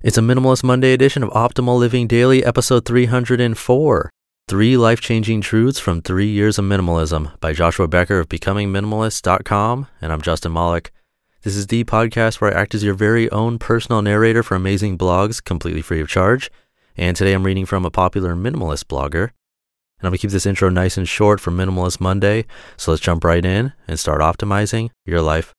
It's a Minimalist Monday edition of Optimal Living Daily, episode 304 Three Life Changing Truths from Three Years of Minimalism by Joshua Becker of BecomingMinimalist.com. And I'm Justin Malik. This is the podcast where I act as your very own personal narrator for amazing blogs completely free of charge. And today I'm reading from a popular minimalist blogger. And I'm going to keep this intro nice and short for Minimalist Monday. So let's jump right in and start optimizing your life.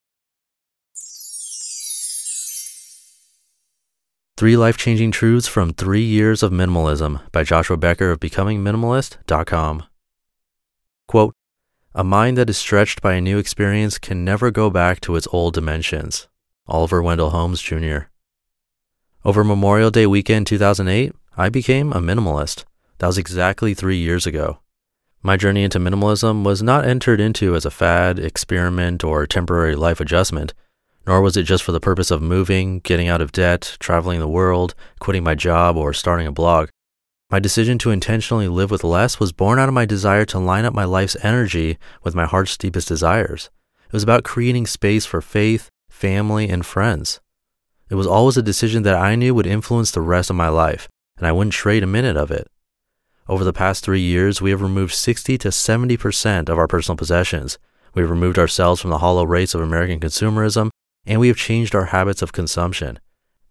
Three Life Changing Truths from Three Years of Minimalism by Joshua Becker of BecomingMinimalist.com. Quote, a mind that is stretched by a new experience can never go back to its old dimensions. Oliver Wendell Holmes, Jr. Over Memorial Day weekend 2008, I became a minimalist. That was exactly three years ago. My journey into minimalism was not entered into as a fad, experiment, or temporary life adjustment nor was it just for the purpose of moving, getting out of debt, traveling the world, quitting my job, or starting a blog. My decision to intentionally live with less was born out of my desire to line up my life's energy with my heart's deepest desires. It was about creating space for faith, family, and friends. It was always a decision that I knew would influence the rest of my life, and I wouldn't trade a minute of it. Over the past three years, we have removed 60 to 70% of our personal possessions. We have removed ourselves from the hollow race of American consumerism and we have changed our habits of consumption.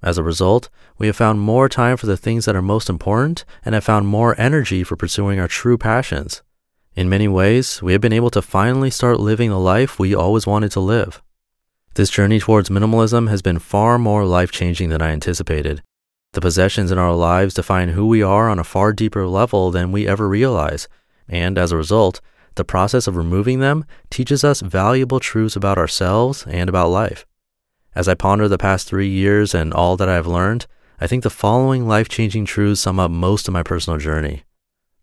As a result, we have found more time for the things that are most important and have found more energy for pursuing our true passions. In many ways, we have been able to finally start living the life we always wanted to live. This journey towards minimalism has been far more life changing than I anticipated. The possessions in our lives define who we are on a far deeper level than we ever realize, and as a result, the process of removing them teaches us valuable truths about ourselves and about life. As I ponder the past three years and all that I have learned, I think the following life changing truths sum up most of my personal journey.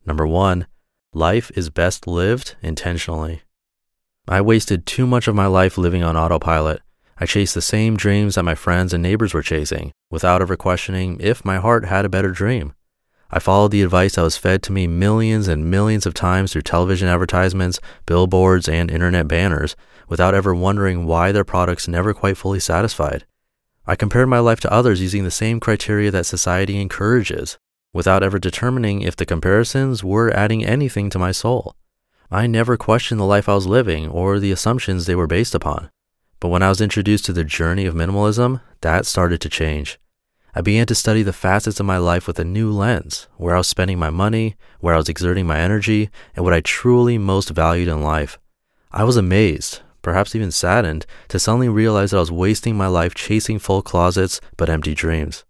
Number one, life is best lived intentionally. I wasted too much of my life living on autopilot. I chased the same dreams that my friends and neighbors were chasing without ever questioning if my heart had a better dream. I followed the advice that was fed to me millions and millions of times through television advertisements, billboards, and internet banners without ever wondering why their products never quite fully satisfied. I compared my life to others using the same criteria that society encourages, without ever determining if the comparisons were adding anything to my soul. I never questioned the life I was living or the assumptions they were based upon. But when I was introduced to the journey of minimalism, that started to change. I began to study the facets of my life with a new lens, where I was spending my money, where I was exerting my energy, and what I truly most valued in life. I was amazed, perhaps even saddened, to suddenly realize that I was wasting my life chasing full closets but empty dreams.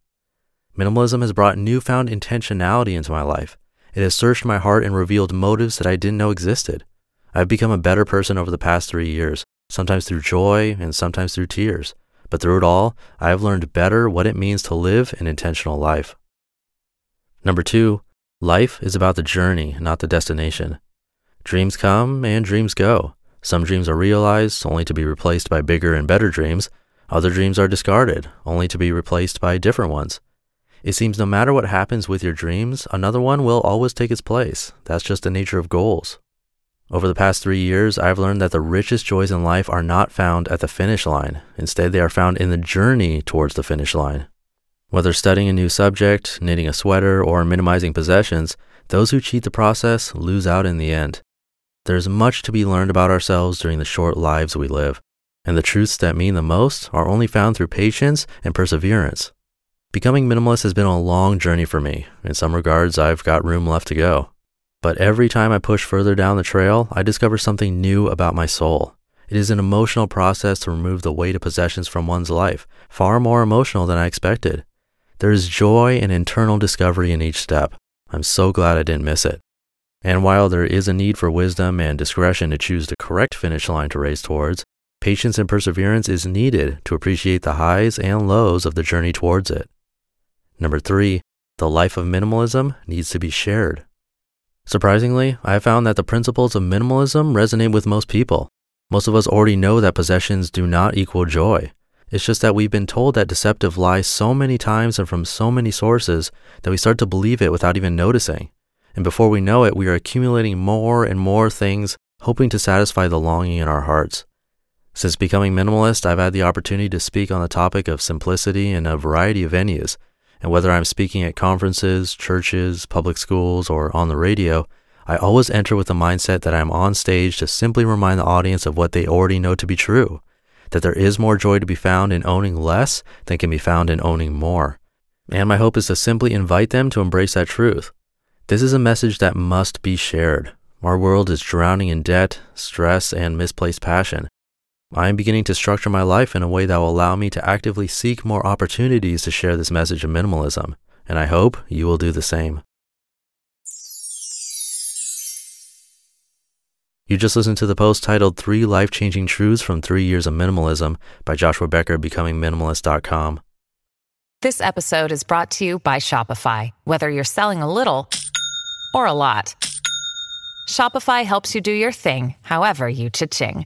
Minimalism has brought newfound intentionality into my life. It has searched my heart and revealed motives that I didn't know existed. I've become a better person over the past three years, sometimes through joy and sometimes through tears. But through it all, I have learned better what it means to live an intentional life. Number two, life is about the journey, not the destination. Dreams come and dreams go. Some dreams are realized only to be replaced by bigger and better dreams. Other dreams are discarded only to be replaced by different ones. It seems no matter what happens with your dreams, another one will always take its place. That's just the nature of goals. Over the past three years, I've learned that the richest joys in life are not found at the finish line. Instead, they are found in the journey towards the finish line. Whether studying a new subject, knitting a sweater, or minimizing possessions, those who cheat the process lose out in the end. There's much to be learned about ourselves during the short lives we live, and the truths that mean the most are only found through patience and perseverance. Becoming minimalist has been a long journey for me. In some regards, I've got room left to go. But every time I push further down the trail, I discover something new about my soul. It is an emotional process to remove the weight of possessions from one's life, far more emotional than I expected. There is joy and internal discovery in each step. I'm so glad I didn't miss it. And while there is a need for wisdom and discretion to choose the correct finish line to race towards, patience and perseverance is needed to appreciate the highs and lows of the journey towards it. Number three, the life of minimalism needs to be shared. Surprisingly, I have found that the principles of minimalism resonate with most people. Most of us already know that possessions do not equal joy. It's just that we've been told that deceptive lie so many times and from so many sources that we start to believe it without even noticing. And before we know it, we are accumulating more and more things, hoping to satisfy the longing in our hearts. Since becoming minimalist, I've had the opportunity to speak on the topic of simplicity in a variety of venues. And whether I'm speaking at conferences, churches, public schools, or on the radio, I always enter with the mindset that I'm on stage to simply remind the audience of what they already know to be true that there is more joy to be found in owning less than can be found in owning more. And my hope is to simply invite them to embrace that truth. This is a message that must be shared. Our world is drowning in debt, stress, and misplaced passion. I am beginning to structure my life in a way that will allow me to actively seek more opportunities to share this message of minimalism, and I hope you will do the same. You just listened to the post titled Three Life Changing Truths from Three Years of Minimalism by Joshua Becker, becomingminimalist.com. This episode is brought to you by Shopify. Whether you're selling a little or a lot, Shopify helps you do your thing, however you cha-ching.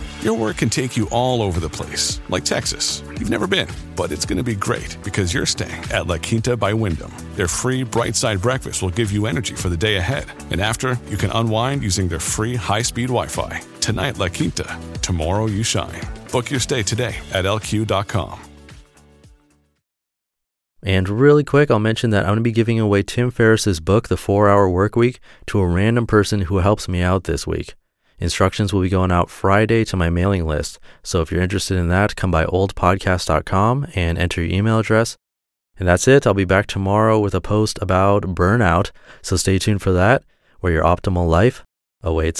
Your work can take you all over the place, like Texas. You've never been, but it's going to be great because you're staying at La Quinta by Wyndham. Their free bright side breakfast will give you energy for the day ahead. And after, you can unwind using their free high speed Wi Fi. Tonight, La Quinta. Tomorrow, you shine. Book your stay today at lq.com. And really quick, I'll mention that I'm going to be giving away Tim Ferriss's book, The 4 Hour Work Week, to a random person who helps me out this week. Instructions will be going out Friday to my mailing list. So if you're interested in that, come by oldpodcast.com and enter your email address. And that's it. I'll be back tomorrow with a post about burnout. So stay tuned for that, where your optimal life awaits.